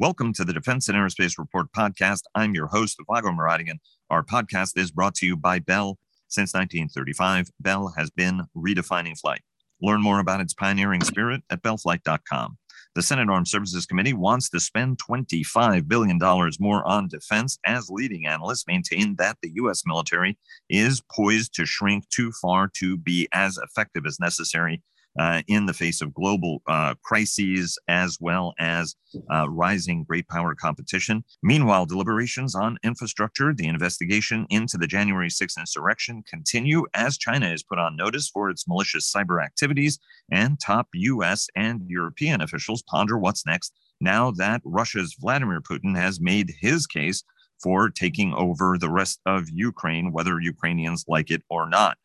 Welcome to the Defense and Aerospace Report podcast. I'm your host, Vago Muradian. Our podcast is brought to you by Bell. Since 1935, Bell has been redefining flight. Learn more about its pioneering spirit at bellflight.com. The Senate Armed Services Committee wants to spend $25 billion more on defense, as leading analysts maintain that the U.S. military is poised to shrink too far to be as effective as necessary uh, in the face of global uh, crises as well as uh, rising great power competition. Meanwhile, deliberations on infrastructure, the investigation into the January 6th insurrection continue as China is put on notice for its malicious cyber activities, and top U.S. and European officials ponder what's next now that Russia's Vladimir Putin has made his case for taking over the rest of Ukraine, whether Ukrainians like it or not.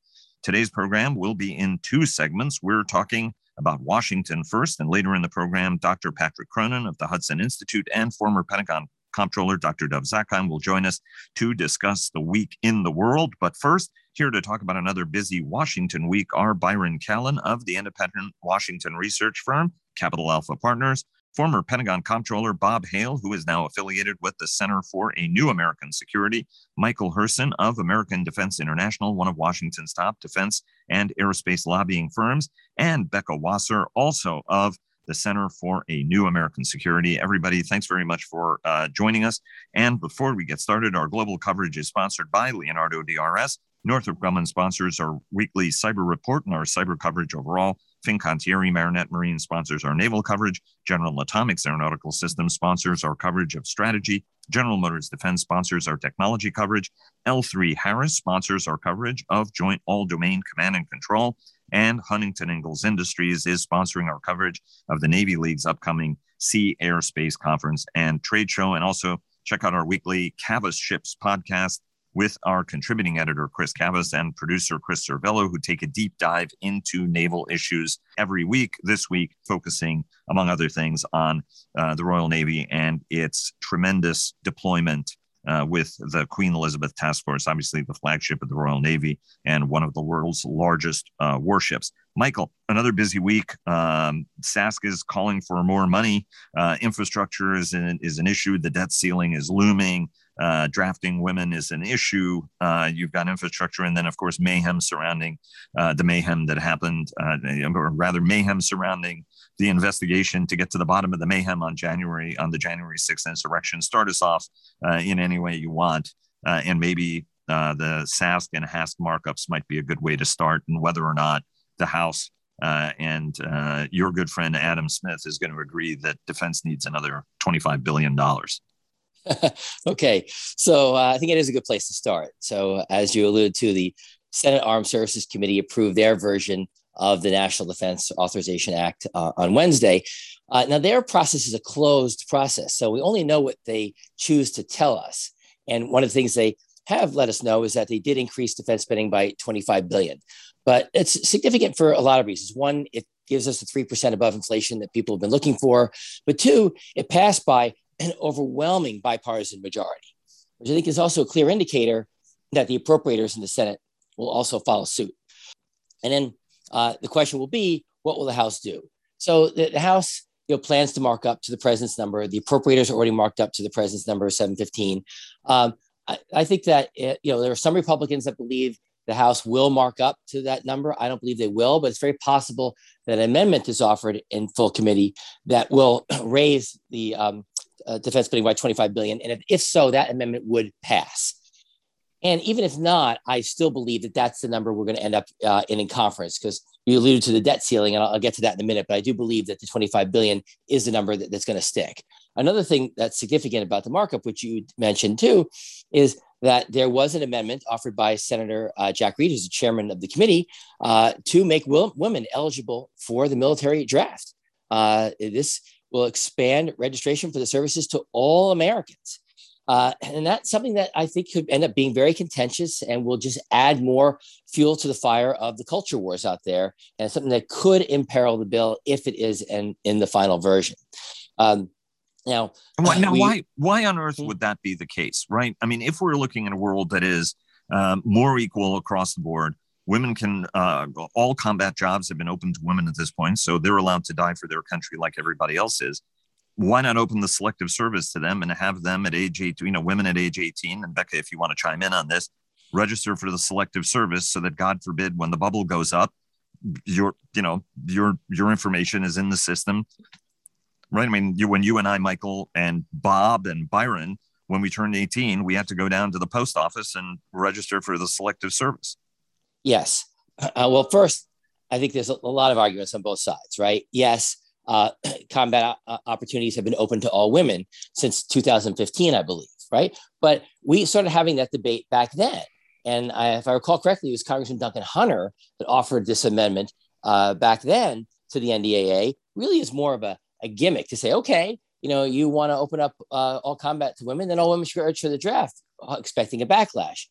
Today's program will be in two segments. We're talking about Washington first, and later in the program, Dr. Patrick Cronin of the Hudson Institute and former Pentagon Comptroller Dr. Dov Zakheim will join us to discuss the week in the world. But first, here to talk about another busy Washington week are Byron Callan of the independent Washington research firm, Capital Alpha Partners, Former Pentagon Comptroller Bob Hale, who is now affiliated with the Center for a New American Security, Michael Herson of American Defense International, one of Washington's top defense and aerospace lobbying firms, and Becca Wasser, also of the Center for a New American Security. Everybody, thanks very much for uh, joining us. And before we get started, our global coverage is sponsored by Leonardo DRS. Northrop Grumman sponsors our weekly cyber report and our cyber coverage overall. Fincantieri Marinette Marine sponsors our naval coverage. General Atomics Aeronautical Systems sponsors our coverage of strategy. General Motors Defense sponsors our technology coverage. L3 Harris sponsors our coverage of Joint All Domain Command and Control. And Huntington Ingalls Industries is sponsoring our coverage of the Navy League's upcoming Sea Airspace Conference and Trade Show. And also check out our weekly Cavas Ships podcast with our contributing editor, Chris Cavas, and producer, Chris Servello, who take a deep dive into naval issues every week. This week, focusing, among other things, on uh, the Royal Navy and its tremendous deployment uh, with the Queen Elizabeth Task Force, obviously the flagship of the Royal Navy and one of the world's largest uh, warships. Michael, another busy week. Um, SASC is calling for more money. Uh, infrastructure is an, is an issue. The debt ceiling is looming uh, drafting women is an issue. Uh, you've got infrastructure, and then of course mayhem surrounding uh, the mayhem that happened, uh, or rather mayhem surrounding the investigation to get to the bottom of the mayhem on January on the January 6th insurrection. Start us off uh, in any way you want, uh, and maybe the SASC and HASC markups might be a good way to start, and whether or not the House. and your good friend Adam Smith is going to agree that defense needs another $25 billion. okay, so uh, I think it is a good place to start. So, as you alluded to, the Senate Armed Services Committee approved their version of the National Defense Authorization Act uh, on Wednesday. Uh, now, their process is a closed process, so we only know what they choose to tell us. And one of the things they have let us know is that they did increase defense spending by 25 billion. But it's significant for a lot of reasons. One, it gives us the 3% above inflation that people have been looking for. But two, it passed by an overwhelming bipartisan majority, which I think is also a clear indicator that the appropriators in the Senate will also follow suit. And then uh, the question will be, what will the House do? So the, the House you know, plans to mark up to the president's number. The appropriators already marked up to the president's number, 715. Um, I, I, think that it, you know there are some Republicans that believe the House will mark up to that number. I don't believe they will, but it's very possible that an amendment is offered in full committee that will raise the um, uh, defense spending by 25 billion, and if, if so, that amendment would pass. And even if not, I still believe that that's the number we're going to end up uh, in in conference because you alluded to the debt ceiling, and I'll, I'll, get to that in a minute. But I do believe that the 25 billion is the number that, that's going to stick. Another thing that's significant about the markup, which you mentioned too, is that there was an amendment offered by Senator uh, Jack Reed, who's the chairman of the committee, uh, to make will- women eligible for the military draft. Uh, this will expand registration for the services to all Americans. Uh, and that's something that I think could end up being very contentious and will just add more fuel to the fire of the culture wars out there, and something that could imperil the bill if it is in, in the final version. Um, now, why, now we, why why on earth hmm? would that be the case, right? I mean, if we're looking at a world that is um, more equal across the board, women can uh, all combat jobs have been open to women at this point so they're allowed to die for their country like everybody else is why not open the selective service to them and have them at age 18, you know, women at age 18, and Becca, if you want to chime in on this, register for the selective service so that God forbid when the bubble goes up, your, you know, your your information is in the system. Right. I mean, you when you and I, Michael and Bob and Byron, when we turned 18, we had to go down to the post office and register for the selective service. Yes. Uh, well, first, I think there's a, lot of arguments on both sides, right? Yes, uh, combat opportunities have been open to all women since 2015, I believe, right? But we started having that debate back then. And I, if I recall correctly, it was Congressman Duncan Hunter that offered this amendment uh, back then to the NDAA. Really, is more of a, a gimmick to say, okay, you know, you want to open up uh, all combat to women, then all women should register the draft, uh, expecting a backlash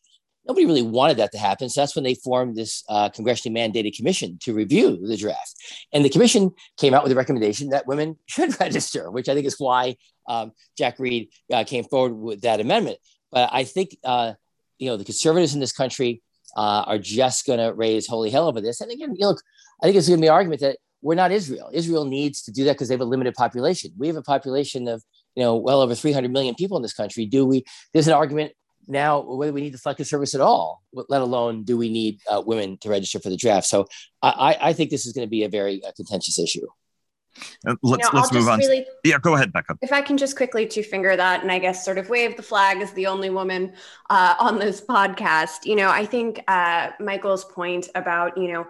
nobody really wanted that to happen. So that's when they formed this uh, congressionally mandated commission to review the draft. And the commission came out with a recommendation that women should register, which I think is why um, Jack Reed uh, came forward with that amendment. But I think, uh, you know, the conservatives in this country uh, are just going to raise holy hell over this. And again, you look, I think it's going to be an argument that we're not Israel. Israel needs to do that because they have a limited population. We have a population of, you know, well over 300 million people in this country. Do we? There's an argument now whether we need the selective service at all, let alone do we need uh, women to register for the draft. So I, I think this is going to be a very uh, contentious issue. Uh, let's you know, let's move on. Really, yeah, go ahead, Becca. If I can just quickly to finger that, and I guess sort of wave the flag as the only woman uh, on this podcast. You know, I think uh, Michael's point about you know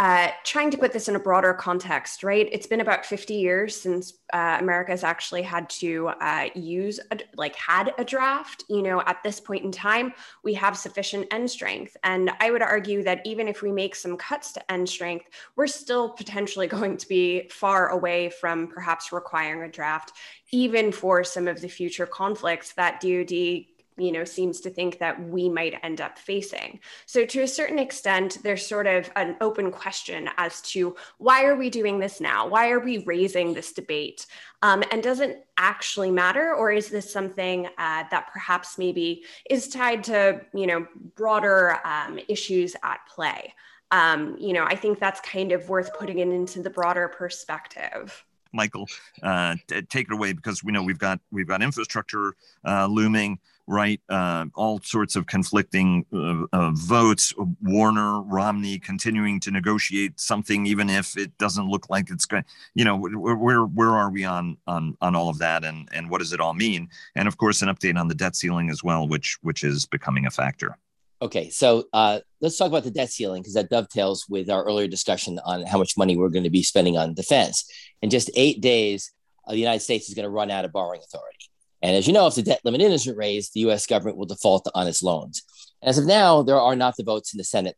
uh, trying to put this in a broader context, right? It's been about 50 years since uh, America has actually had to uh, use, a, like, had a draft. You know, at this point in time, we have sufficient end strength. And I would argue that even if we make some cuts to end strength, we're still potentially going to be far away from perhaps requiring a draft, even for some of the future conflicts that DoD you know seems to think that we might end up facing. So to a certain extent there's sort of an open question as to why are we doing this now? Why are we raising this debate? Um, and doesn't actually matter or is this something uh, that perhaps maybe is tied to you know broader um, issues at play? Um, you know i think that's kind of worth putting it into the broader perspective. Michael, uh, t- take it away because we know we've got we've got infrastructure uh, looming right? Uh, all sorts of conflicting uh, uh, votes. Warner, Romney continuing to negotiate something, even if it doesn't look like it's going. You know, where where are we on on on all of that, and and what does it all mean? And of course, an update on the debt ceiling as well, which which is becoming a factor. Okay, so uh, let's talk about the debt ceiling because that dovetails with our earlier discussion on how much money we're going to be spending on defense. In just eight days, uh, the United States is going to run out of borrowing authority. And as you know, if the debt limit isn't raised, the US government will default on its loans. As of now, there are not the votes in the Senate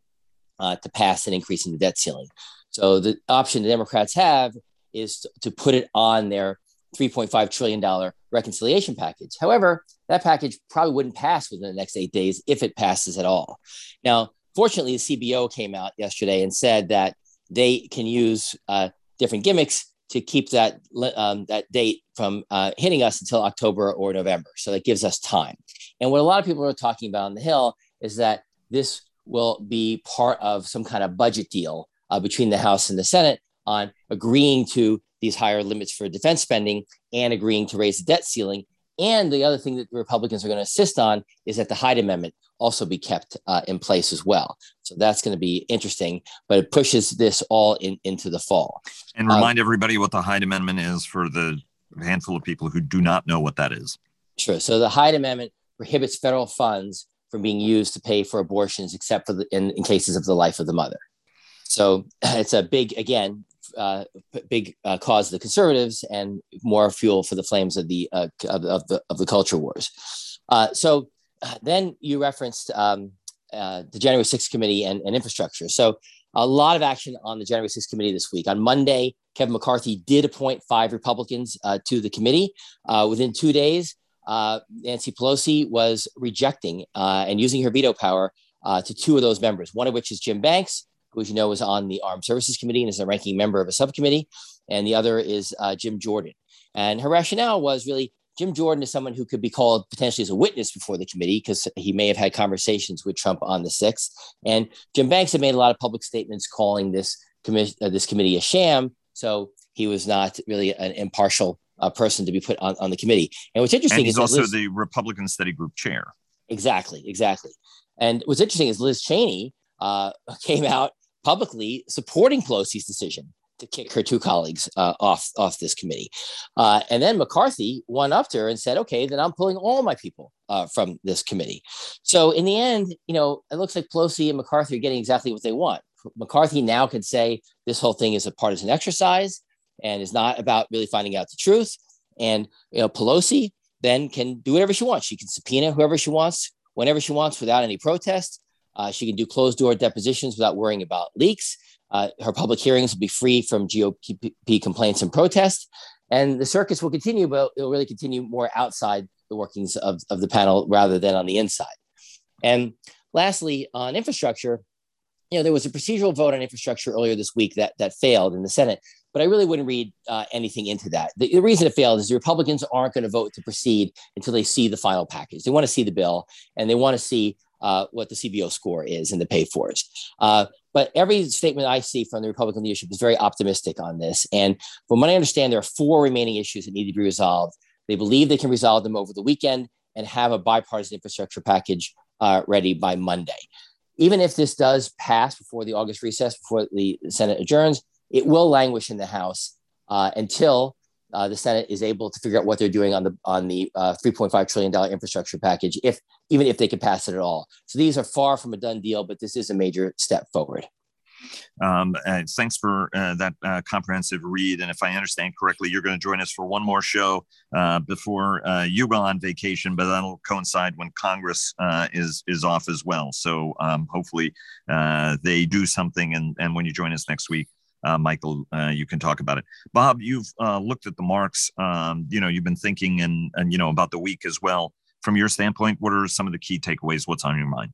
uh, to pass an increase in the debt ceiling. So the option the Democrats have is to, put it on their $3.5 trillion reconciliation package. However, that package probably wouldn't pass within the next eight days if it passes at all. Now, fortunately, the CBO came out yesterday and said that they can use uh, different gimmicks to keep that um, that date from uh, hitting us until October or November. So that gives us time. And what a lot of people are talking about on the Hill is that this will be part of some kind of budget deal uh, between the House and the Senate on agreeing to these higher limits for defense spending and agreeing to raise the debt ceiling. And the other thing that the Republicans are going to insist on is that the Hyde Amendment also be kept uh, in place as well. So that's going to be interesting, but it pushes this all in, into the fall. And remind um, everybody what the Hyde Amendment is for the handful of people who do not know what that is. Sure. So the Hyde Amendment prohibits federal funds from being used to pay for abortions, except for the, in, in cases of the life of the mother. So it's a big, again, uh, big uh, cause of the conservatives and more fuel for the flames of the uh, of, of, the of the culture wars. Uh, so then you referenced um, uh, the January 6th committee and, and infrastructure. So a lot of action on the January 6th committee this week. On Monday, Kevin McCarthy did appoint five Republicans uh, to the committee. Uh, within two days, uh, Nancy Pelosi was rejecting uh, and using her veto power uh, to two of those members, one of which is Jim Banks, who, as you know, is on the Armed Services Committee and is a ranking member of a subcommittee, and the other is Jim Jordan. And her rationale was really Jim Jordan is someone who could be called potentially as a witness before the committee because he may have had conversations with Trump on the 6th. And Jim Banks had made a lot of public statements calling this, commi- uh, this committee a sham. So he was not really an impartial uh, person to be put on, on the committee. And what's interesting and he's is also Liz, the Republican Study Group chair. Exactly, exactly. And what's interesting is Liz Cheney uh, came out publicly supporting Pelosi's decision to kick her two colleagues uh, off off this committee. Uh, and then McCarthy went up to her and said, "Okay, then I'm pulling all my people uh, from this committee." So in the end, you know, it looks like Pelosi and McCarthy are getting exactly what they want. McCarthy now can say this whole thing is a partisan exercise and is not about really finding out the truth. And you know, Pelosi then can do whatever she wants. She can subpoena whoever she wants, whenever she wants, without any protest. Uh, she can do closed door depositions without worrying about leaks. Uh, her public hearings will be free from GOP complaints and protests. And the circus will continue, but it will really continue more outside the workings of, of the panel rather than on the inside. And lastly, on infrastructure, you know, there was a procedural vote on infrastructure earlier this week that, that failed in the Senate, but I really wouldn't read uh, anything into that. The, the, reason it failed is the Republicans aren't going to vote to proceed until they see the final package. They want to see the bill and they want to see uh, what the CBO score is and the pay fors. Uh, but every statement I see from the Republican leadership is very optimistic on this. And from what I understand, there are four remaining issues that need to be resolved. They believe they can resolve them over the weekend and have a bipartisan infrastructure package uh, ready by Monday. Even if this does pass before the August recess, before the Senate adjourns, it will languish in the House uh, until uh, the Senate is able to figure out what they're doing on the on the uh, 3.5 trillion dollar infrastructure package, if even if they can pass it at all. So these are far from a done deal, but this is a major step forward. Um, uh, thanks for uh, that uh, comprehensive read. And if I understand correctly, you're going to join us for one more show uh, before uh, you go on vacation, but that'll coincide when Congress uh, is is off as well. So um, hopefully they do something. And, and when you join us next week, uh, Michael, uh, you can talk about it. Bob, you've uh, looked at the marks. Um, you know, you've been thinking and and you know about the week as well. From your standpoint, what are some of the key takeaways? What's on your mind?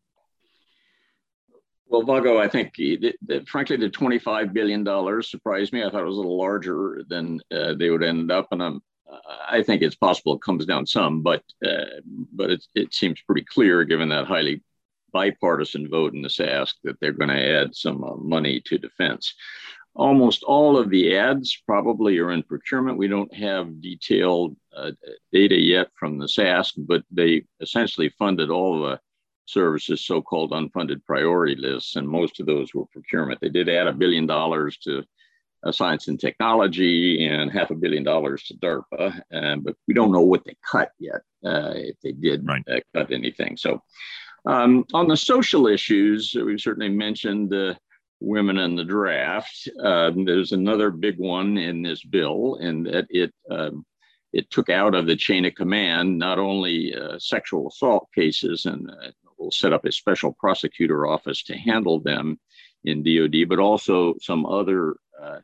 Well, Vago, I think, the, the, frankly, the $25 billion surprised me. I thought it was a little larger than uh, they would end up. And I'm, I think it's possible it comes down some, but uh, but it, it seems pretty clear, given that highly bipartisan vote in the SASC, that they're going to add some uh, money to defense. Almost all of the ads probably are in procurement. We don't have detailed uh, data yet from the SASC, but they essentially funded all the services, so-called unfunded priority lists, and most of those were procurement. They did add a billion dollars to uh, science and technology and half a billion dollars to DARPA, uh, but we don't know what they cut yet, uh, if they did right. Uh, cut anything. So um, on the social issues, we've certainly mentioned the women in the draft. Um, there's another big one in this bill, in that it um, it took out of the chain of command not only uh, sexual assault cases and uh, will set up a special prosecutor office to handle them in DoD, but also some other uh,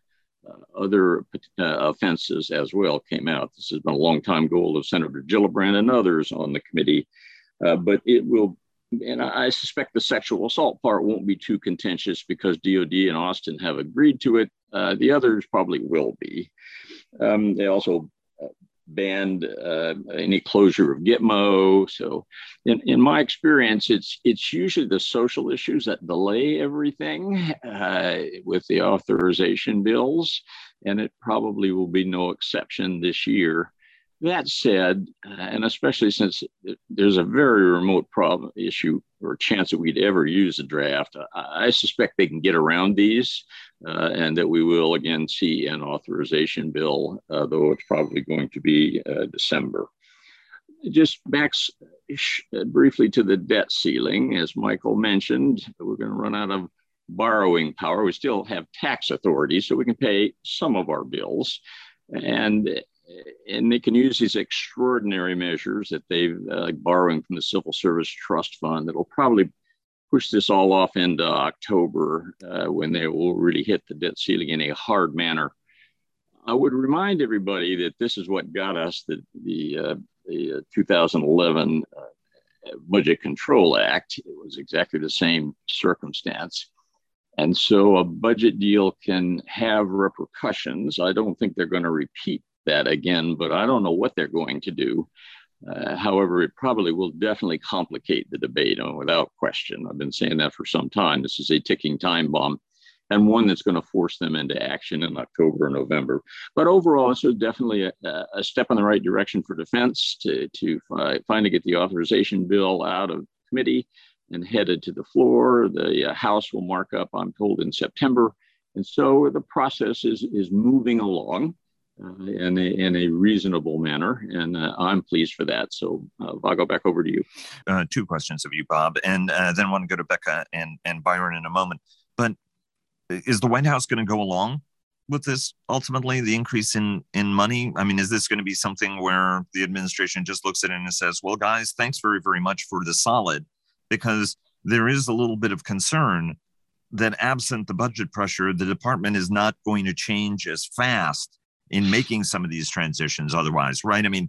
uh, other uh, offenses as well came out. This has been a long time goal of Senator Gillibrand and others on the committee, but it will and I suspect the sexual assault part won't be too contentious because DOD and Austin have agreed to it. Uh, the others probably will be. Um, they also uh, banned uh, any closure of Gitmo. So, in, in my experience, it's it's usually the social issues that delay everything uh, with the authorization bills, and it probably will be no exception this year. That said, uh, and especially since there's a very remote problem issue or chance that we'd ever use a draft, I, I suspect they can get around these uh, and that we will again see an authorization bill, uh, though it's probably going to be uh, December. Just back uh, briefly to the debt ceiling, as Michael mentioned, we're going to run out of borrowing power. We still have tax authority, so we can pay some of our bills. And and they can use these extraordinary measures that they've uh, borrowing from the Civil Service Trust Fund that'll probably push this all off into October uh, when they will really hit the debt ceiling in a hard manner. I would remind everybody that this is what got us the, the, uh, the uh, 2011 uh, Budget Control Act. It was exactly the same circumstance. And so a budget deal can have repercussions. I don't think they're going to repeat that again, but I don't know what they're going to do. Uh, however, it probably will definitely complicate the debate uh, without question. I've been saying that for some time. This is a ticking time bomb. and one that's going to force them into action in October or November. But overall, this is definitely a, a step in the right direction for defense to, to finally get the authorization bill out of committee and headed to the floor. The uh, House will mark up, I'm told, in September. And so the process is, is moving along uh, in, a, in a reasonable manner. And uh, I'm pleased for that. So uh, I'll go back over to you. Uh, two questions of you, Bob, and uh, then want to go to Becca and, and Byron in a moment. But is the White House going to go along with this ultimately the increase in in money i mean is this going to be something where the administration just looks at it and says well guys thanks very very much for the solid because there is a little bit of concern that absent the budget pressure, the department is not going to change as fast in making some of these transitions otherwise, right? I mean,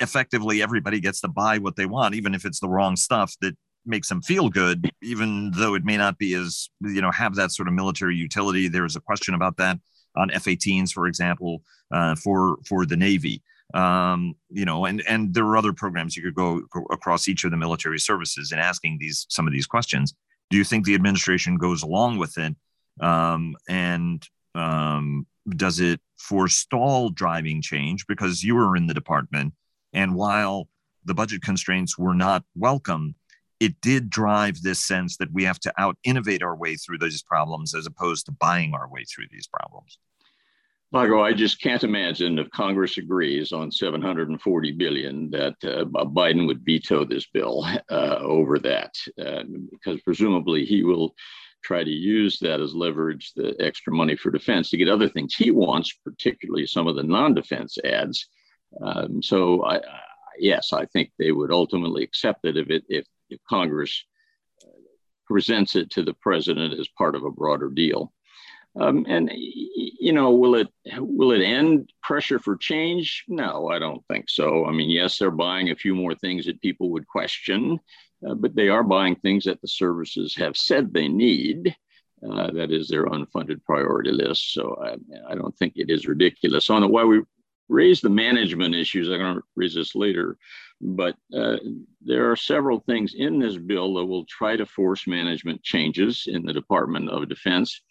effectively, everybody gets to buy what they want, even if it's the wrong stuff that makes them feel good, even though it may not be as, you know, have that sort of military utility. There's a question about that on F 18s, for example, uh, for, for the Navy um, you know, and and there are other programs you could go, go, across each of the military services and asking these some of these questions. Do you think the administration goes along with it, um, and um, does it forestall driving change because you were in the department, and while the budget constraints were not welcome, it did drive this sense that we have to out innovate our way through these problems as opposed to buying our way through these problems. Vago, I just can't imagine if Congress agrees on 740 billion that uh, Biden would veto this bill uh, over that, uh, because presumably he will try to use that as leverage, the extra money for defense, to get other things he wants, particularly some of the non-defense ads. Um, so, I, I, yes, I think they would ultimately accept it if it if, if Congress uh, presents it to the president as part of a broader deal. Um, and you know, will it will it end pressure for change? No, I don't think so. I mean, yes, they're buying a few more things that people would question, uh, but they are buying things that the services have said they need. Uh, that is their unfunded priority list. So I, I don't think it is ridiculous. On the why we raise the management issues, I'm going to raise this later, but uh, there are several things in this bill that will try to force management changes in the Department of Defense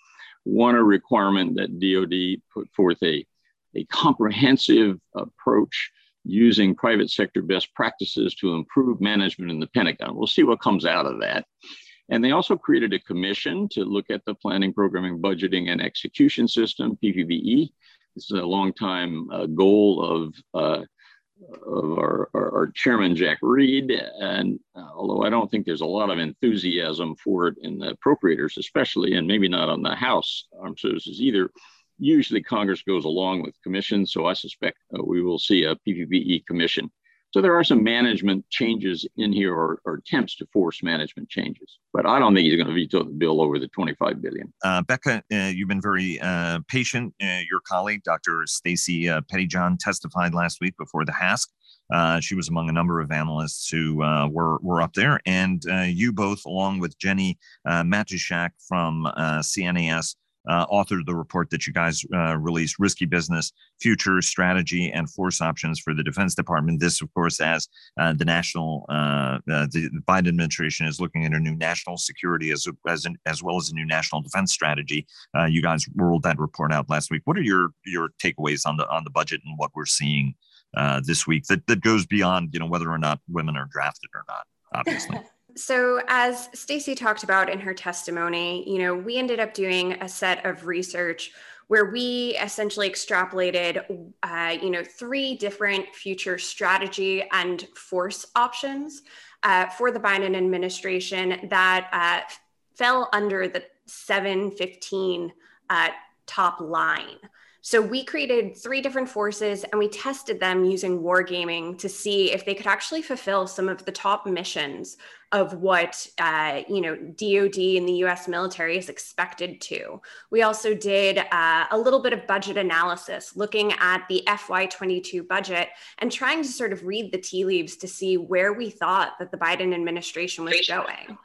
one, a requirement that DoD put forth a, a comprehensive approach using private sector best practices to improve management in the Pentagon. We'll see what comes out of that. And they also created a commission to look at the planning, programming, budgeting, and execution system, PPBE. This is a long time uh, goal of uh, of our, our, our, chairman, Jack Reed. And uh, although I don't think there's a lot of enthusiasm for it in the appropriators, especially, and maybe not on the House Armed Services either, usually Congress goes along with commissions. So I suspect uh, we will see a PPBE commission so there are some management changes in here or, or, attempts to force management changes, but I don't think he's going to veto the bill over the 25 billion. Uh, Becca, uh, you've been very uh, patient. Uh, your colleague, Dr. Stacey uh, Pettyjohn, testified last week before the HASC. Uh, she was among a number of analysts who were were up there, and you both, along with Jenny uh, Matuschak from CNAS, uh, authored the report that you guys uh, released risky business future strategy and force options for the defense department. This of course as uh, the national uh, uh, the biden administration is looking at a new national security as, as, as well as a new national defense strategy. Uh, you guys rolled that report out last week. What are your your takeaways on the on the budget and what we're seeing this week that, that goes beyond you know whether or not women are drafted or not obviously So, as Stacey talked about in her testimony, you know, we ended up doing a set of research where we essentially extrapolated, uh, you know, three different future strategy and force options uh, for the Biden administration that uh, fell under the 715 uh, top line. So we created three different forces and we tested them using wargaming to see if they could actually fulfill some of the top missions of what uh, you know DoD and the U.S. military is expected to. We also did uh, a little bit of budget analysis, looking at the FY22 budget and trying to sort of read the tea leaves to see where we thought that the Biden administration was going.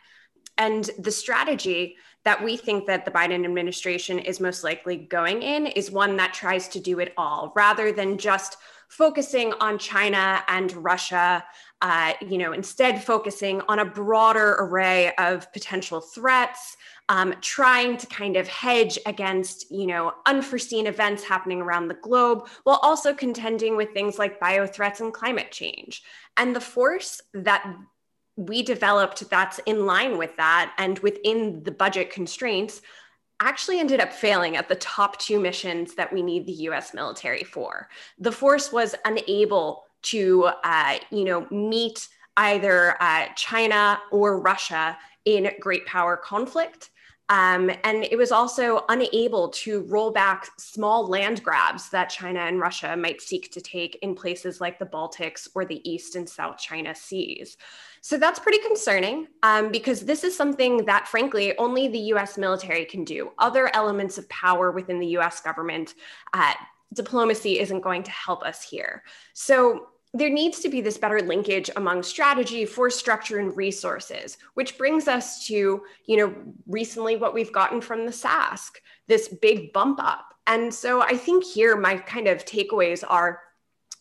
And the strategy that we think that the Biden administration is most likely going in is one that tries to do it all rather than just focusing on China and Russia, uh, you know, instead focusing on a broader array of potential threats, um, trying to kind of hedge against, you know, unforeseen events happening around the globe, while also contending with things like bio threats and climate change. And the force that we developed that's in line with that and within the budget constraints actually ended up failing at the top two missions that we need the US military for. The force was unable to, uh, you know, meet either uh, China or Russia in great power conflict. Um, and it was also unable to roll back small land grabs that China and Russia might seek to take in places like the Baltics or the East and South China Seas. So that's pretty concerning um, because this is something that, frankly, only the US military can do. Other elements of power within the US government, uh, diplomacy isn't going to help us here. So there needs to be this better linkage among strategy, force structure, and resources, which brings us to, you know, recently what we've gotten from the SASC, this big bump up. And so I think here my kind of takeaways are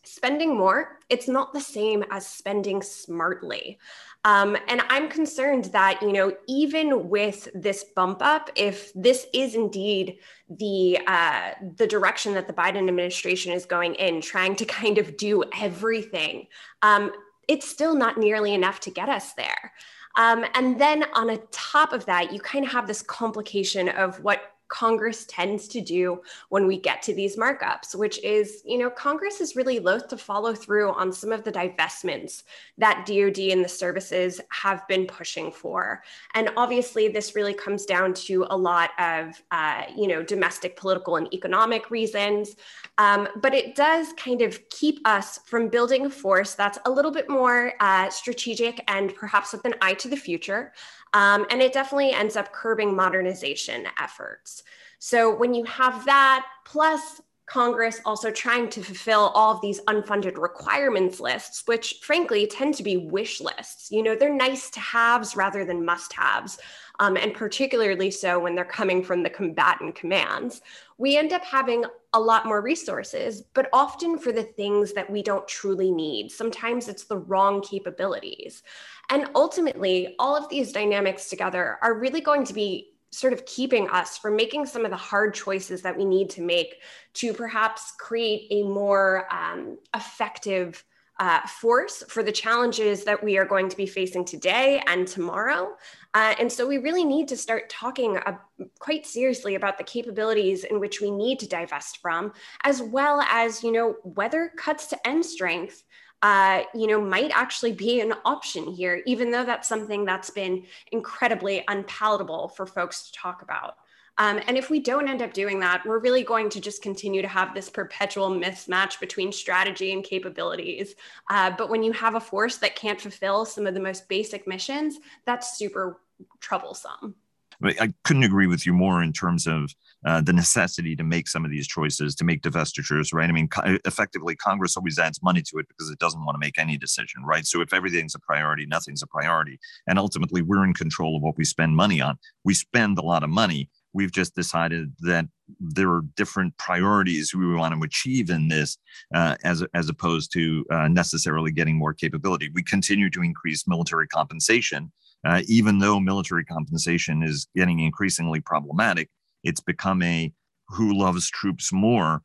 spending more, it's not the same as spending smartly. Um, and I'm concerned that, you know, even with this bump up, if this is indeed the uh, the direction that the Biden administration is going in, trying to kind of do everything, um, it's still not nearly enough to get us there. Um, and then on a top of that, you kind of have this complication of what Congress tends to do when we get to these markups, which is, you know, Congress is really loath to follow through on some of the divestments that DoD and the services have been pushing for. And obviously, this really comes down to a lot of, uh, you know, domestic political and economic reasons. Um, but it does kind of keep us from building a force that's a little bit more uh, strategic and perhaps with an eye to the future. Um, and it definitely ends up curbing modernization efforts. So when you have that, plus Congress also trying to fulfill all of these unfunded requirements lists, which frankly tend to be wish lists. You know, they're nice to haves rather than must haves, um, and particularly so when they're coming from the combatant commands. We end up having a lot more resources, but often for the things that we don't truly need. Sometimes it's the wrong capabilities. And ultimately, all of these dynamics together are really going to be sort of keeping us from making some of the hard choices that we need to make to perhaps create a more um, effective uh, force for the challenges that we are going to be facing today and tomorrow. Uh, and so we really need to start talking uh, quite seriously about the capabilities in which we need to divest from, as well as, you know, whether cuts to end strength uh, you know, might actually be an option here, even though that's something that's been incredibly unpalatable for folks to talk about. Um, and if we don't end up doing that, we're really going to just continue to have this perpetual mismatch between strategy and capabilities. Uh, but when you have a force that can't fulfill some of the most basic missions, that's super troublesome. I couldn't agree with you more in terms of uh, the necessity to make some of these choices, to make divestitures, right? I mean, co- effectively, Congress always adds money to it because it doesn't want to make any decision, right? So if everything's a priority, nothing's a priority. And ultimately, we're in control of what we spend money on. We spend a lot of money. We've just decided that there are different priorities we want to achieve in this, uh, as as opposed to uh, necessarily getting more capability. We continue to increase military compensation, uh, even though military compensation is getting increasingly problematic it's become a who loves troops more.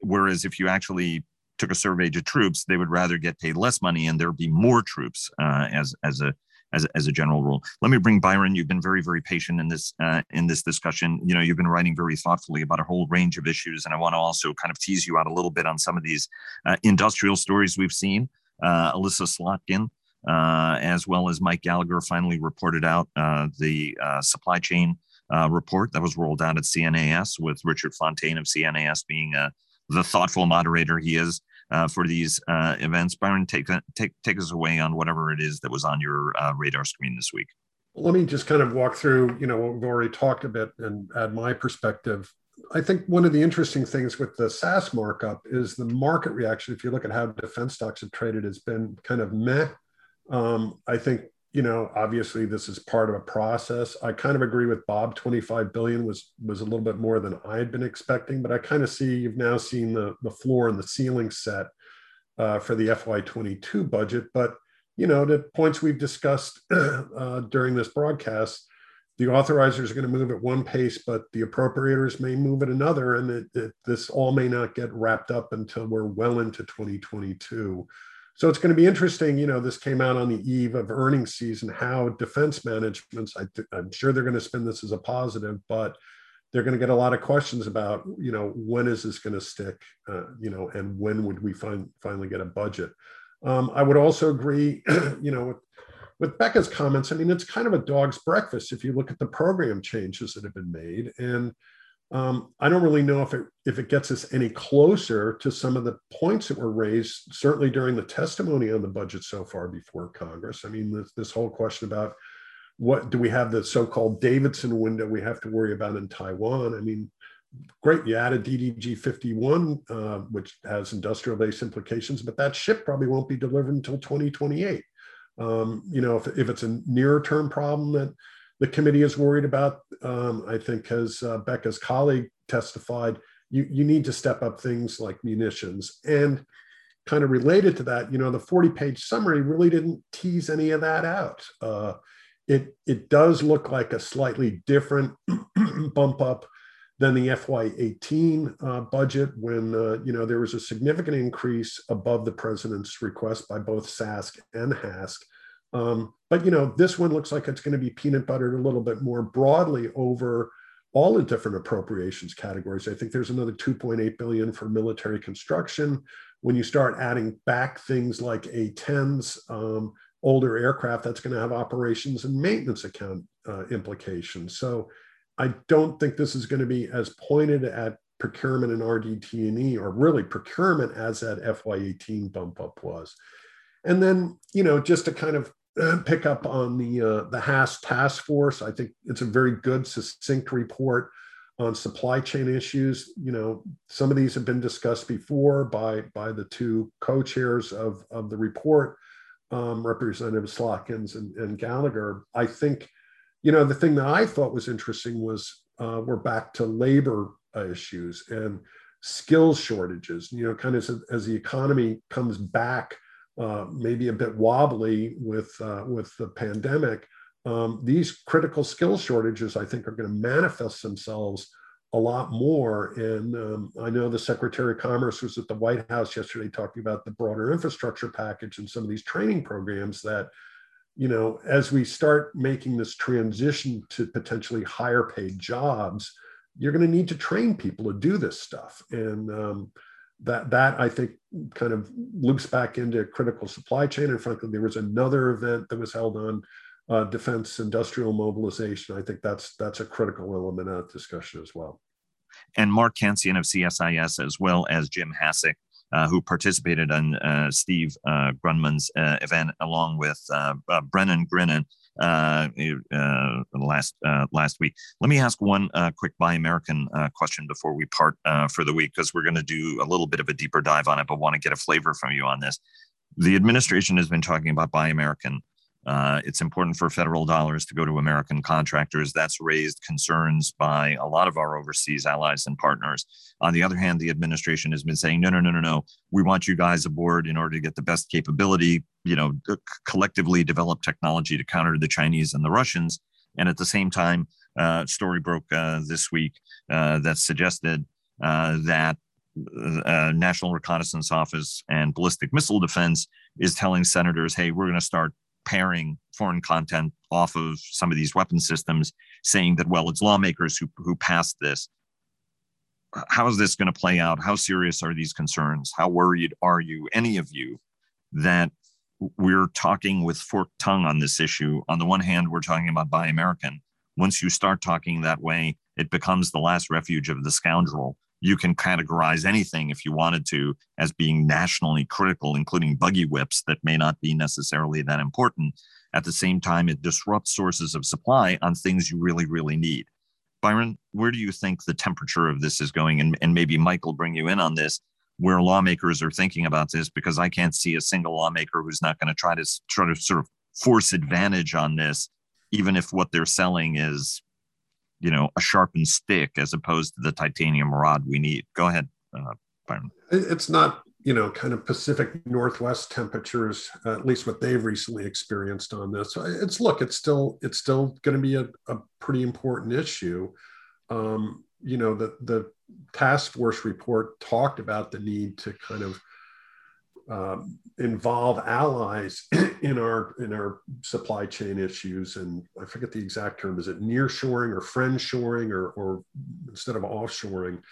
Whereas if you actually took a survey to troops, they would rather get paid less money and there'd be more troops uh, as as a as, as a general rule. Let me bring Byron. You've been very very patient in this uh, in this discussion. You know you've been writing very thoughtfully about a whole range of issues, and I want to also kind of tease you out a little bit on some of these uh, industrial stories we've seen. Uh, Elissa Slotkin. Uh, as well as Mike Gallagher finally reported out uh, the supply chain uh, report that was rolled out at CNAS with Richard Fontaine of CNAS being uh, the thoughtful moderator he is uh, for these uh, events. Byron, take, take, take us away on whatever it is that was on your uh, radar screen this week. Let me just kind of walk through, you know, what we've already talked a bit and add my perspective. I think one of the interesting things with the SASC markup is the market reaction. If you look at how defense stocks have traded, has been kind of meh. Um, I think you know, obviously this is part of a process. I kind of agree with Bob. 25 billion was was a little bit more than I had been expecting, but I kind of see you've now seen the the floor and the ceiling set. uh, for the FY22 budget. But you know, the points we've discussed uh, during this broadcast, the authorizers are going to move at one pace, but the appropriators may move at another, and it, it, this all may not get wrapped up until we're well into 2022. So it's going to be interesting. You know, this came out on the eve of earnings season. How defense managements, I am sure they're going to spin this as a positive, but they're going to get a lot of questions about, you know, when is this going to stick, uh, you know, and when would we find, finally get a budget? Um, I would also agree, you know, with, with Becca's comments. I mean, it's kind of a dog's breakfast if you look at the program changes that have been made, and um, I don't really know if it if it gets us any closer to some of the points that were raised, certainly during the testimony on the budget so far before Congress. I mean, this, this whole question about what do we have the so-called Davidson window we have to worry about in Taiwan? I mean, great, you added DDG 51, uh, which has industrial base implications, but that ship probably won't be delivered until 2028. Um, you know, if, if it's a nearer term problem that the committee is worried about. Um, I think, as uh, Becca's colleague testified, you, you need to step up things like munitions. And kind of related to that, you know, the 40 page summary really didn't tease any of that out. Uh, it, it does look like a slightly different bump up than the FY18 uh, budget when, uh, you know, there was a significant increase above the president's request by both SASC and HASC. Um, but you know, this one looks like it's going to be peanut buttered a little bit more broadly over all the different appropriations categories. I think there's another 2.8 billion for military construction. When you start adding back things like A-10s, um, older aircraft, that's going to have operations and maintenance account uh, implications. So I don't think this is going to be as pointed at procurement and RDT&E, or really procurement as that FY18 bump up was. And then, you know, just to kind of pick up on the uh, the HASC task force. I think it's a very good, succinct report on supply chain issues. You know, some of these have been discussed before by by the two co-chairs of of the report, um, Representatives Slotkins and, and, Gallagher. I think, you know, the thing that I thought was interesting was uh, we're back to labor issues and skills shortages. You know, kind of as, as the economy comes back uh, maybe a bit wobbly with uh, with the pandemic, um, these critical skill shortages, I think, are going to manifest themselves a lot more. And um, I know the Secretary of Commerce was at the White House yesterday talking about the broader infrastructure package and some of these training programs that, you know, as we start making this transition to potentially higher paid jobs, you're going to need to train people to do this stuff. And um, that that I think kind of loops back into critical supply chain. And frankly, there was another event that was held on uh, defense industrial mobilization. I think that's that's a critical element of that discussion as well. And Mark Cancian of CSIS, as well as Jim Hasik, who participated in uh, Steve uh, Grundman's uh, event along with uh, Brennan Grinnan uh, uh, last uh, last week. Let me ask one uh, quick Buy American uh, question before we part uh, for the week, because we're going to do a little bit of a deeper dive on it, but want to get a flavor from you on this. The administration has been talking about Buy American uh, it's important for federal dollars to go to American contractors. That's raised concerns by a lot of our overseas allies and partners. On the other hand, the administration has been saying, no, no, no, no, no. We want you guys aboard in order to get the best capability, you know, collectively develop technology to counter the Chinese and the Russians. And at the same time, uh, story broke uh, this week uh, that suggested uh, that uh, National Reconnaissance Office and Ballistic Missile Defense is telling senators, hey, we're going to start paring foreign content off of some of these weapon systems, saying that, well, it's lawmakers who, who passed this. How is this going to play out? How serious are these concerns? How worried are you, any of you, that we're talking with forked tongue on this issue? On the one hand, we're talking about Buy American. Once you start talking that way, it becomes the last refuge of the scoundrel you can categorize anything if you wanted to as being nationally critical, including buggy whips that may not be necessarily that important. At the same time, it disrupts sources of supply on things you really, really need. Byron, where do you think the temperature of this is going? And, and maybe will bring you in on this, where lawmakers are thinking about this, because I can't see a single lawmaker who's not going to try to try to sort of force advantage on this, even if what they're selling is you know a sharpened stick as opposed to the titanium rod we need. Go ahead, uh. It's not you know, kind of Pacific Northwest temperatures, uh, at least what they've recently experienced on this. It's look, it's still it's still going to be a, a, pretty important issue. Um, you know, the the task force report talked about the need to kind of um, involve allies in our in our supply chain issues. And i forget the exact term. Is it near shoring or friend shoring or, or instead of offshoring?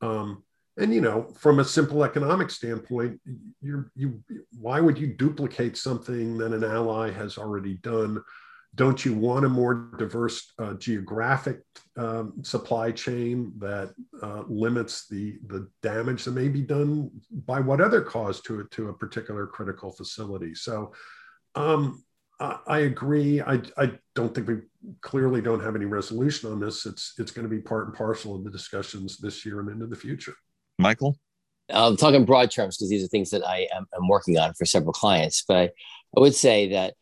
Um, and you know from a simple economic standpoint you're you why would you duplicate something that an ally has already done don't you want a more diverse uh, geographic um, supply chain that uh, limits the the damage that may be done by what other cause to it to a particular critical facility? So um, I, I agree. I, I don't think we clearly don't have any resolution on this. It's it's going to be part and parcel of the discussions this year and into the future. Michael? I'm talking broad terms because these are things that i am I'm working on for several clients but I, I would say that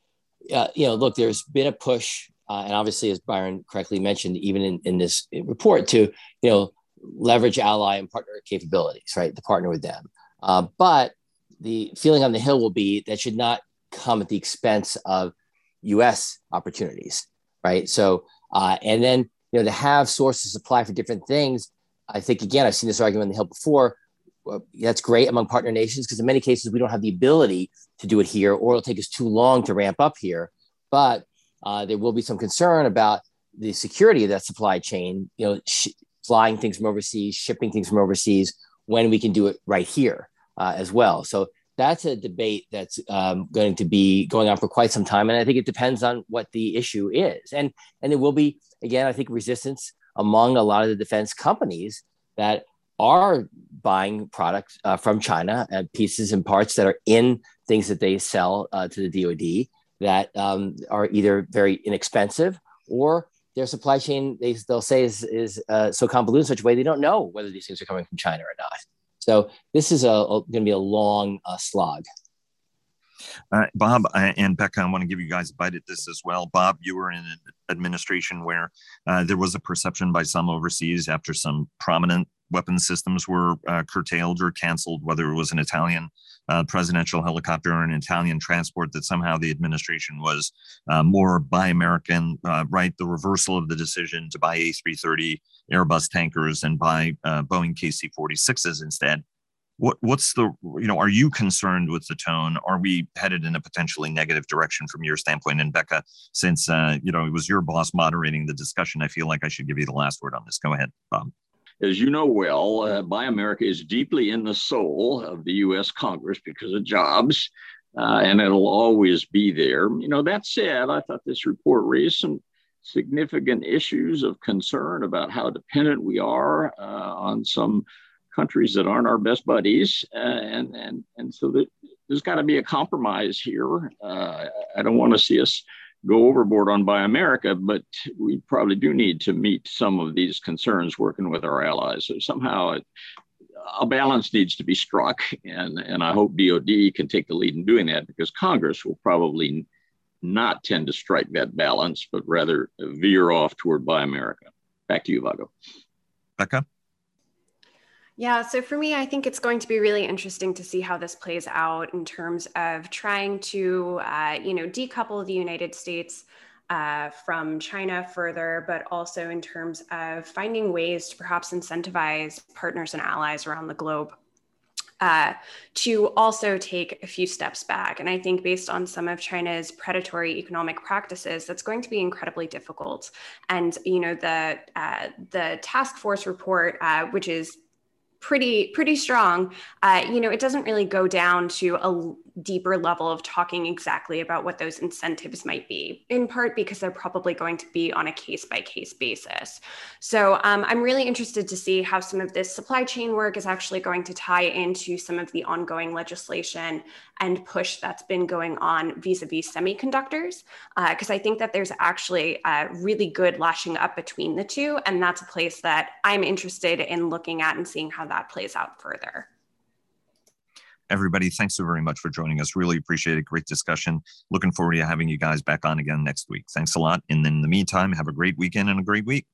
uh, you know, look, there's been a push, uh, and obviously, as Byron correctly mentioned, even in, in this report, to you know leverage ally and partner capabilities, right? To partner with them. Uh, but the feeling on the hill will be that should not come at the expense of U.S. opportunities, right? So, uh, and then you know to have sources supply for different things. I think again, I've seen this argument on the hill before that's great among partner nations because in many cases we don't have the ability to do it here or it'll take us too long to ramp up here. But uh, there will be some concern about the security of that supply chain you know sh- flying things from overseas shipping things from overseas when we can do it right here uh, as well. So that's a debate that's um, going to be going on for quite some time and i think it depends on what the issue is. And and there will be again i think resistance among a lot of the defense companies that are buying products uh, from China, uh, pieces and parts that are in things that they sell uh, to the DoD that um, are either very inexpensive or their supply chain they, they'll say is, is uh, so convoluted in such a way they don't know whether these things are coming from China or not. So this is a, a going to be a long uh, slog. Uh, Bob and Becca, I want to give you guys a bite at this as well. Bob, you were in an administration where uh, there was a perception by some overseas after some prominent weapon systems were uh, curtailed or canceled, whether it was an Italian uh, presidential helicopter or an Italian transport, that somehow the administration was uh, more buy American, uh, right? The reversal of the decision to buy A330 Airbus tankers and buy uh, Boeing KC 46s instead. What, what's the, you know, are you concerned with the tone? Are we headed in a potentially negative direction from your standpoint? And Becca, since, uh, you know, it was your boss moderating the discussion, I feel like I should give you the last word on this. Go ahead, Bob as you know well, uh, Buy America is deeply in the soul of the US Congress because of jobs, uh, and it'll always be there. You know, that said, I thought this report raised some significant issues of concern about how dependent we are uh, on some countries that aren't our best buddies. Uh, and, and, and so that there's got to be a compromise here. Uh, I don't want to see us go overboard on Buy America, but we probably do need to meet some of these concerns working with our allies. So somehow it, a balance needs to be struck, and, and I hope DOD can take the lead in doing that because Congress will probably not tend to strike that balance, but rather veer off toward Buy America. Back to you, Vago. Becca? Yeah, so for me, I think it's going to be really interesting to see how this plays out in terms of trying to, uh, you know, decouple the United States uh, from China further, but also in terms of finding ways to perhaps incentivize partners and allies around the globe uh, to also take a few steps back. And I think based on some of China's predatory economic practices, that's going to be incredibly difficult. And you know the uh, the task force report, uh, which is pretty pretty strong uh, you know it doesn't really go down to a deeper level of talking exactly about what those incentives might be, in part because they're probably going to be on a case by case basis. So um, I'm really interested to see how some of this supply chain work is actually going to tie into some of the ongoing legislation and push that's been going on vis a vis semiconductors, because uh, I think that there's actually a really good lashing up between the two. And that's a place that I'm interested in looking at and seeing how that plays out further everybody, thanks so very much for joining us. Really appreciate it. Great discussion. Looking forward to having you guys back on again next week. Thanks a lot. And in the meantime, have a great weekend and a great week.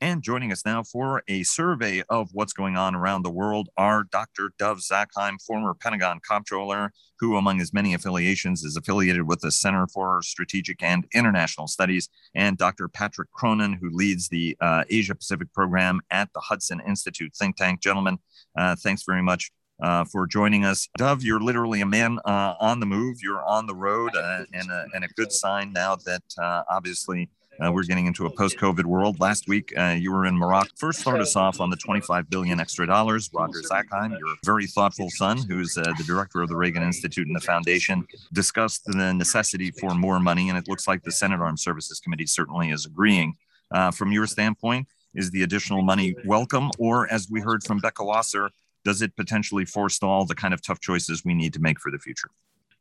And joining us now for a survey of what's going on around the world are Dr. Dov Zakheim, former Pentagon comptroller, who, among his many affiliations, is affiliated with the Center for Strategic and International Studies, and Dr. Patrick Cronin, who leads the uh, Asia Pacific program at the Hudson Institute think tank. Gentlemen, uh, thanks very much uh, for joining us. Dov, you're literally a man uh, on the move. You're on the road, uh, and, a, and a good sign now that uh, obviously uh, we're getting into a post-COVID world. Last week, uh, you were in Morocco. First, start us off on the 25 billion extra dollars. Roger Zakheim, your very thoughtful son, who's uh, the director of the Reagan Institute and the foundation, discussed the necessity for more money, and it looks like the Senate Armed Services Committee certainly is agreeing. Uh, from your standpoint, is the additional money welcome, or as we heard from Becca Wasser, does it potentially forestall the kind of tough choices we need to make for the future?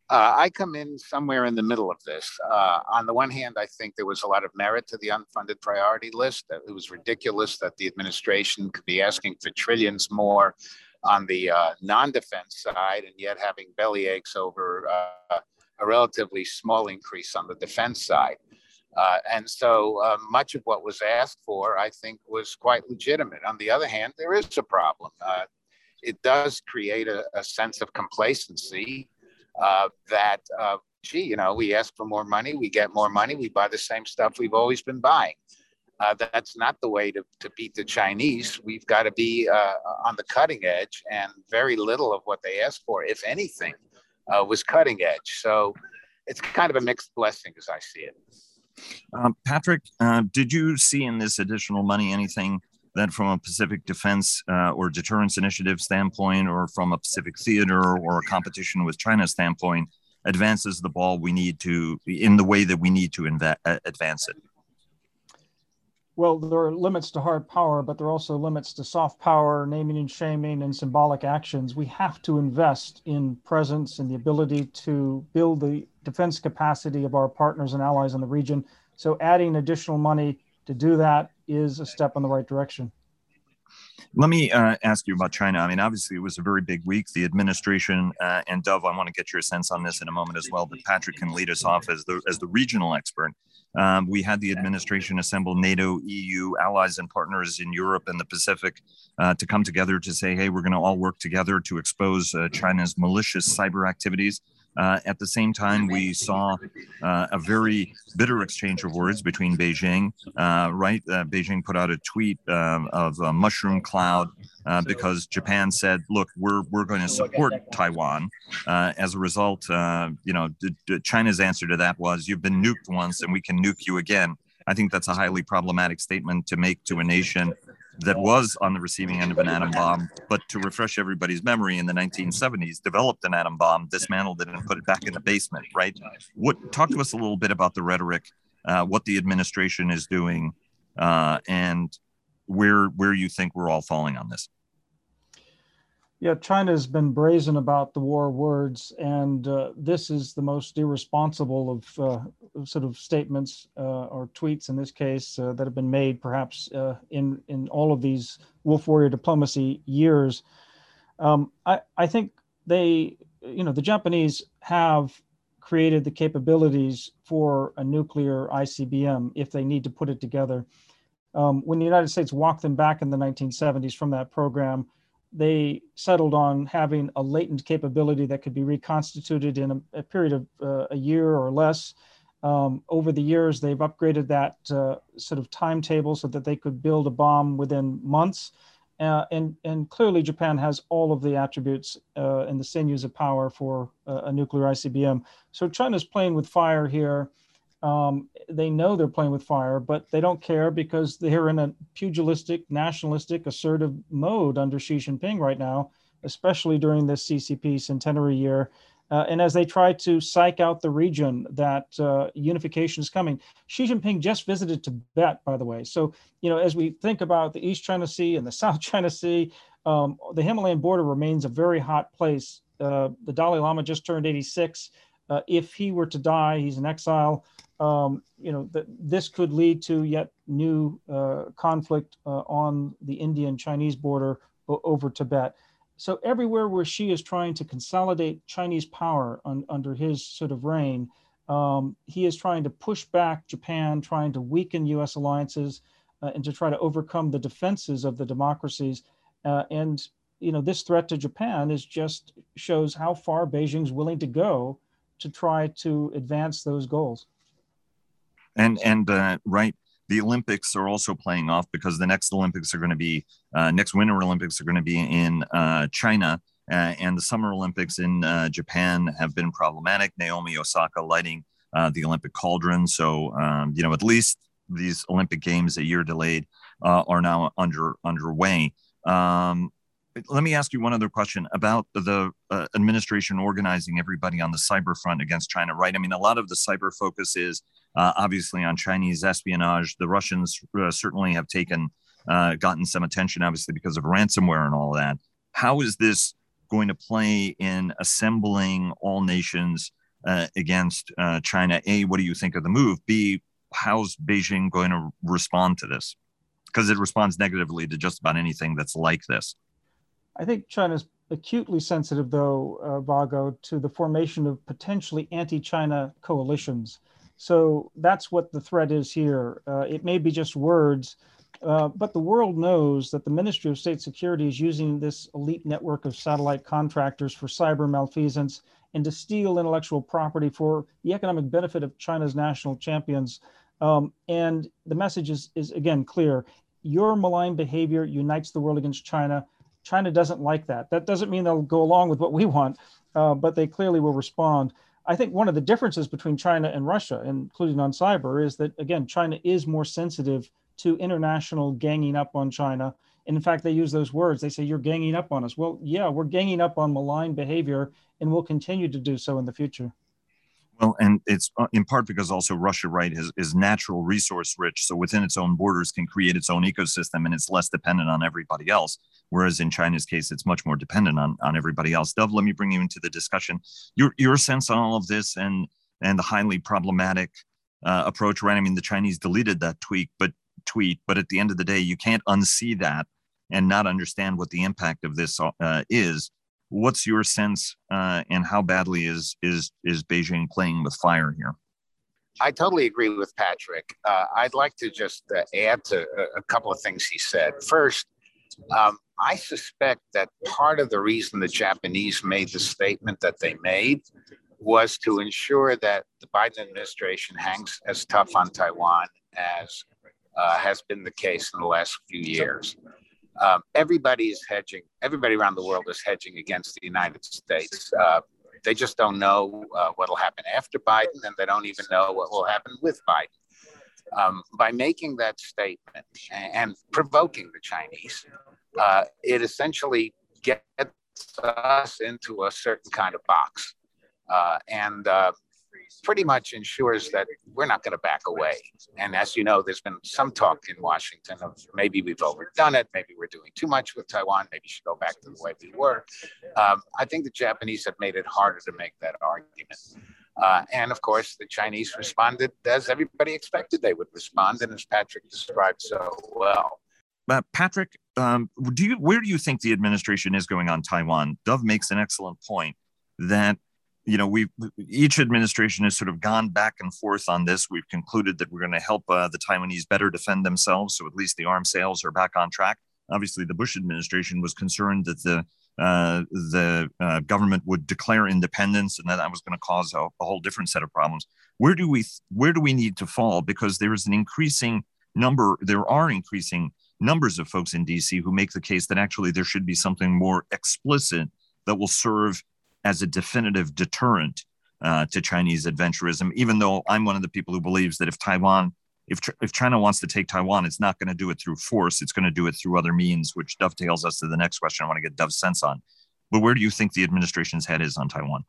Uh, I come in somewhere in the middle of this. Uh, on the one hand, I think there was a lot of merit to the unfunded priority list. It was ridiculous that the administration could be asking for trillions more on the uh, non defense side and yet having belly aches over uh, a relatively small increase on the defense side. Uh, and so uh, much of what was asked for, I think, was quite legitimate. On the other hand, there is a problem. it does create a, a sense of complacency uh, that, uh, gee, you know, we ask for more money, we get more money, we buy the same stuff we've always been buying. Uh, that's not the way to, to beat the Chinese. We've got to be uh, on the cutting edge, and very little of what they asked for, if anything, uh, was cutting edge. So it's kind of a mixed blessing as I see it. Um, Patrick, uh, did you see in this additional money anything that from a Pacific Defense uh, or Deterrence Initiative standpoint, or from a Pacific Theater or a competition with China standpoint, advances the ball we need to in the way that we need to inv- uh, advance it? Well, there are limits to hard power, but there are also limits to soft power, naming and shaming, and symbolic actions. We have to invest in presence and the ability to build the defense capacity of our partners and allies in the region. So, adding additional money to do that is a step in the right direction. Let me uh, ask you about China. I mean, obviously, it was a very big week. The administration uh, and Dov. I want to get your sense on this in a moment as well. But Patrick can lead us off as the as the regional expert. Um, we had the administration assemble NATO, EU, allies, and partners in Europe and the Pacific uh, to come together to say, "Hey, we're going to all work together to expose uh, China's malicious cyber activities." Uh, at the same time, we saw uh, a very bitter exchange of words between Beijing, uh, right? Uh, Beijing put out a tweet um, of a mushroom cloud uh, because Japan said, look, we're, we're going to support Taiwan. As a result, you know, China's answer to that was, you've been nuked once and we can nuke you again. I think that's a highly problematic statement to make to a nation that was on the receiving end of an atom bomb, but to refresh everybody's memory, in the 1970s, developed an atom bomb, dismantled it, and put it back in the basement. Right? What? Talk to us a little bit about the rhetoric, uh, what the administration is doing, uh, and where where you think we're all falling on this. Yeah, China's been brazen about the war words, and uh, this is the most irresponsible of uh, sort of statements uh, or tweets in this case uh, that have been made, perhaps uh, in in all of these wolf warrior diplomacy years. Um, I I think they, you know, the Japanese have created the capabilities for a nuclear ICBM if they need to put it together. Um, when the United States walked them back in the 1970s from that program they settled on having a latent capability that could be reconstituted in a, a period of uh, a year or less. Um, over the years, they've upgraded that uh, sort of timetable so that they could build a bomb within months. Uh, and, and clearly, Japan has all of the attributes uh, and the sinews of power for a nuclear ICBM. So China's playing with fire here. Um, they know they're playing with fire, but they don't care because they're in a pugilistic, nationalistic, assertive mode under Xi Jinping right now, especially during this CCP centenary year. Uh, and as they try to psych out the region that uh, unification is coming, Xi Jinping just visited Tibet, by the way. So, you know, as we think about the East China Sea and the South China Sea, um, the Himalayan border remains a very hot place. Uh, the Dalai Lama just turned 86. Uh, if he were to die, he's in exile um, you know, this could lead to yet new uh, conflict uh, on the Indian-Chinese border over Tibet. So everywhere where Xi is trying to consolidate Chinese power un- under his sort of reign, um, he is trying to push back Japan, trying to weaken U.S. alliances. uh, and to try to overcome the defenses of the democracies. Uh, and you know, this threat to Japan is just shows how far Beijing's willing to go to try to advance those goals. And and uh, right, the Olympics are also playing off because the next Olympics are going to be uh, next Winter Olympics are going to be in uh, China, uh, and the Summer Olympics in uh, Japan have been problematic. Naomi Osaka lighting uh, the Olympic cauldron, so um, you know at least these Olympic Games a year delayed are now under underway. Um, let me ask you one other question about the uh, administration organizing everybody on the cyber front against China, right? I mean, a lot of the cyber focus is uh, obviously on Chinese espionage. The Russians uh, certainly have taken, uh, gotten some attention, obviously, because of ransomware and all that. How is this going to play in assembling all nations uh, against uh, China? A, what do you think of the move? B, how's Beijing going to respond to this? Because it responds negatively to just about anything that's like this. I think China's acutely sensitive, though, uh, Vago, to the formation of potentially anti China coalitions. So that's what the threat is here. Uh, it may be just words, uh, but the world knows that the Ministry of State Security is using this elite network of satellite contractors for cyber malfeasance and to steal intellectual property for the economic benefit of China's national champions. Um, and the message is, is again clear your malign behavior unites the world against China. China doesn't like that. That doesn't mean they'll go along with what we want, uh, but they clearly will respond. I think one of the differences between China and Russia, including on cyber, is that again, China is more sensitive to international ganging up on China. And in fact, they use those words. They say, You're ganging up on us. Well, yeah, we're ganging up on malign behavior, and we'll continue to do so in the future. Well, and it's uh, in part because also Russia, right, is, is natural resource rich. So within its own borders can create its own ecosystem and it's less dependent on everybody else. Whereas in China's case, it's much more dependent on, on everybody else. Dov, let me bring you into the discussion. Your, your sense on all of this and, and the highly problematic uh, approach, right? I mean, the Chinese deleted that tweet, but tweet, but at the end of the day, you can't unsee that and not understand what the impact of this uh, is What's your sense, uh, and how badly is is is Beijing playing with fire here? I totally agree with Patrick. Uh, I'd like to just uh, add to a, a, couple of things he said. First, um, I suspect that part of the reason the Japanese made the statement that they made was to ensure that the Biden administration hangs as tough on Taiwan as uh, has been the case in the last few years um, everybody is hedging. Everybody around the world is hedging against the United States. Uh, they just don't know uh, what will happen after Biden, and they don't even know what will happen with Biden. Um, by making that statement and, and provoking the Chinese, uh, it essentially gets us into a certain kind of box. Uh, and uh, pretty much ensures that we're not going to back away. And as you know, there's been some talk in Washington of maybe we've overdone it, maybe we're doing too much with Taiwan, maybe we should go back to the way we were. Um, I think the Japanese have made it harder to make that argument. Uh, and of course, the Chinese responded as everybody expected they would respond, and as Patrick described so well. Uh, Patrick, um, do you where do you think the administration is going on Taiwan? Dov makes an excellent point that you know, we each administration has sort of gone back and forth on this. We've concluded that we're going to help uh, the Taiwanese better defend themselves, so at least the arms sales are back on track. Obviously, the Bush administration was concerned that the uh, the uh, government would declare independence, and that, that was going to cause a, a, whole different set of problems. Where do we where do we need to fall? Because there is an increasing number, there are increasing numbers of folks in DC who make the case that actually there should be something more explicit that will serve as a definitive deterrent uh, to Chinese adventurism, even though I'm one of the people who believes that if Taiwan, if, if China wants to take Taiwan, it's not going to do it through force. It's going to do it through other means, which dovetails us to the next question I want to get Dov's sense on. But where do you think the administration's head is on Taiwan?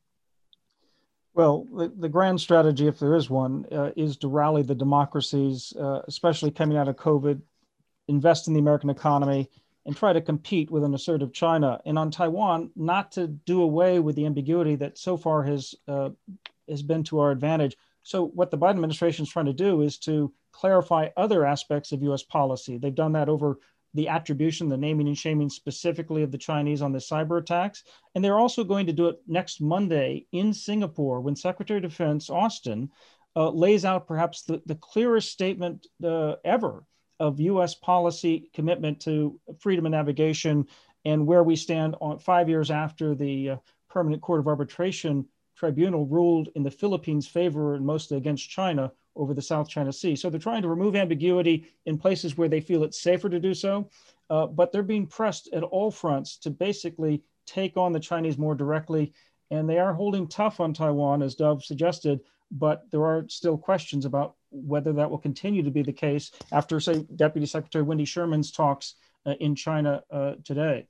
Well, the, the grand strategy, if there is one, uh, is to rally the democracies, uh, especially coming out of COVID, invest in the American economy, and try to compete with an assertive China. And on Taiwan, not to do away with the ambiguity that so far has uh, has been to our advantage. So what the Biden administration is trying to do is to clarify other aspects of U.S. policy. They've done that over the attribution, the naming and shaming specifically of the Chinese on the cyber attacks. And they're also going to do it next Monday in Singapore when Secretary of Defense Austin uh, lays out perhaps the, the clearest statement uh, ever of U.S. policy commitment to freedom of navigation and where we stand on five years after the uh, Permanent Court of Arbitration Tribunal ruled in the Philippines' favor and mostly against China over the South China Sea. So they're trying to remove ambiguity in places where they feel it's safer to do so, uh, but they're being pressed at all fronts to basically take on the Chinese more directly. And they are holding tough on Taiwan, as Dov suggested, but there are still questions about whether that will continue to be the case after, say, Deputy Secretary Wendy Sherman's talks uh, in China uh, today.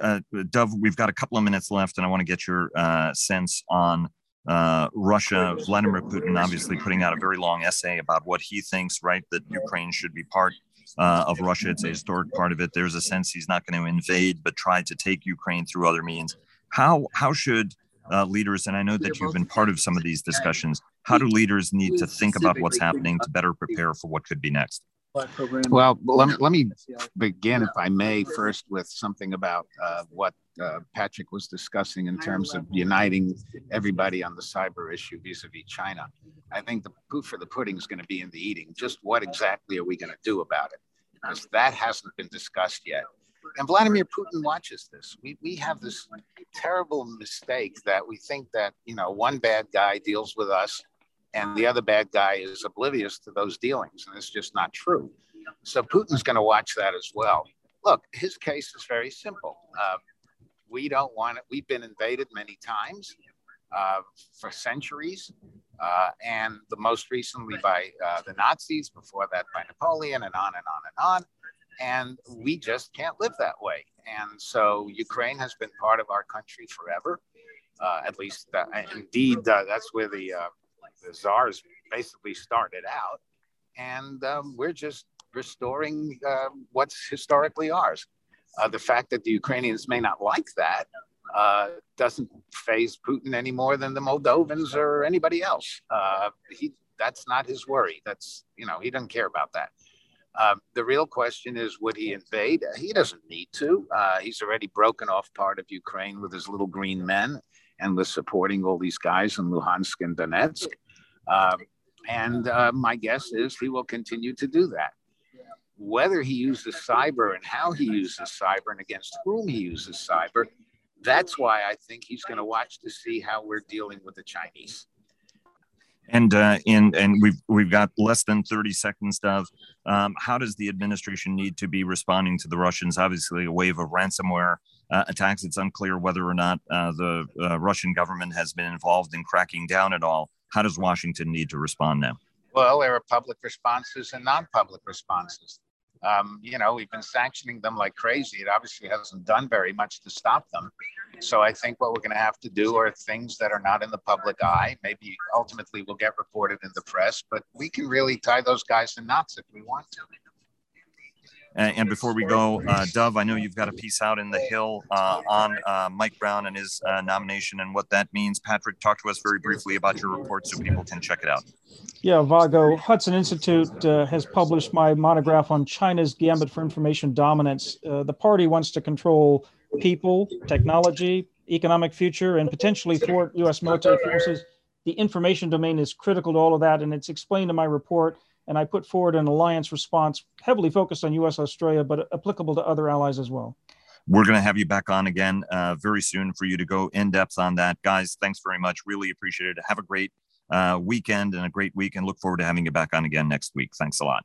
Uh, Dov, we've got a couple of minutes left, and I want to get your uh, sense on uh, Russia. Vladimir Putin obviously putting out a very long essay about what he thinks, right, that Ukraine should be part uh, of Russia. It's a historic part of it. There's a sense he's not going to invade, but try to take Ukraine through other means. How how should uh, leaders, and I know that you've been part of some of these discussions, how do leaders need to think about what's happening to better prepare for what could be next? Well, let me, let me begin, if I may, first with something about uh, what uh, Patrick was discussing in terms of uniting everybody on the cyber issue vis-a-vis China. I think the proof for the pudding is going to be in the eating. Just what exactly are we going to do about it? Because that hasn't been discussed yet. And Vladimir Putin watches this. We, we have this terrible mistake that we think that, you know, one bad guy deals with us and the other bad guy is oblivious to those dealings. And it's just not true. So Putin's going to watch that as well. Look, his case is very simple. Uh, we don't want it. We've been invaded many times uh, for centuries, uh, and the most recently by uh, the Nazis, before that by Napoleon, and on and on and on. And we just can't live that way. And so Ukraine has been part of our country forever. Uh, at least, uh, indeed, that's where the the czars basically started out, and um, we're just restoring uh, what's historically ours. Uh, the fact that the Ukrainians may not like that uh, doesn't faze Putin any more than the Moldovans or anybody else. Uh, he that's not his worry. That's you know he doesn't care about that. Uh, the real question is, would he invade? He doesn't need to. Uh, he's already broken off part of Ukraine with his little green men and was supporting all these guys in Luhansk and Donetsk. Um, and uh, my guess is he will continue to do that. Whether he uses cyber and how he uses cyber and against whom he uses cyber, that's why I think he's going to watch to see how we're dealing with the Chinese. And uh, in and we've we've got less than thirty seconds. Of um, how does the administration need to be responding to the Russians? Obviously, a wave of ransomware uh, attacks. It's unclear whether or not uh, the uh, Russian government has been involved in cracking down at all. How does Washington need to respond now? Well, there are public responses and non public responses. Um, you know, we've been sanctioning them like crazy. It obviously hasn't done very much to stop them. So I think what we're going to have to do are things that are not in the public eye. Maybe ultimately will get reported in the press, but we can really tie those guys in knots if we want to. And, before we go, uh, Dov, I know you've got a piece out in the Hill uh, on uh, Mike Brown and his uh, nomination and what that means. Patrick, talk to us very briefly about your report so people can check it out. Yeah, Vago, Hudson Institute uh, has published my monograph on China's gambit for information dominance. Uh, the party wants to control people, technology, economic future, and potentially thwart U.S. military forces. The information domain is critical to all of that, and it's explained in my report and I put forward an alliance response heavily focused on US Australia, but applicable to other allies as well. We're going to have you back on again uh, very soon for you to go in depth on that. Guys, thanks very much. Really appreciate it. Have a great uh, weekend and a great week, and look forward to having you back on again next week. Thanks a lot.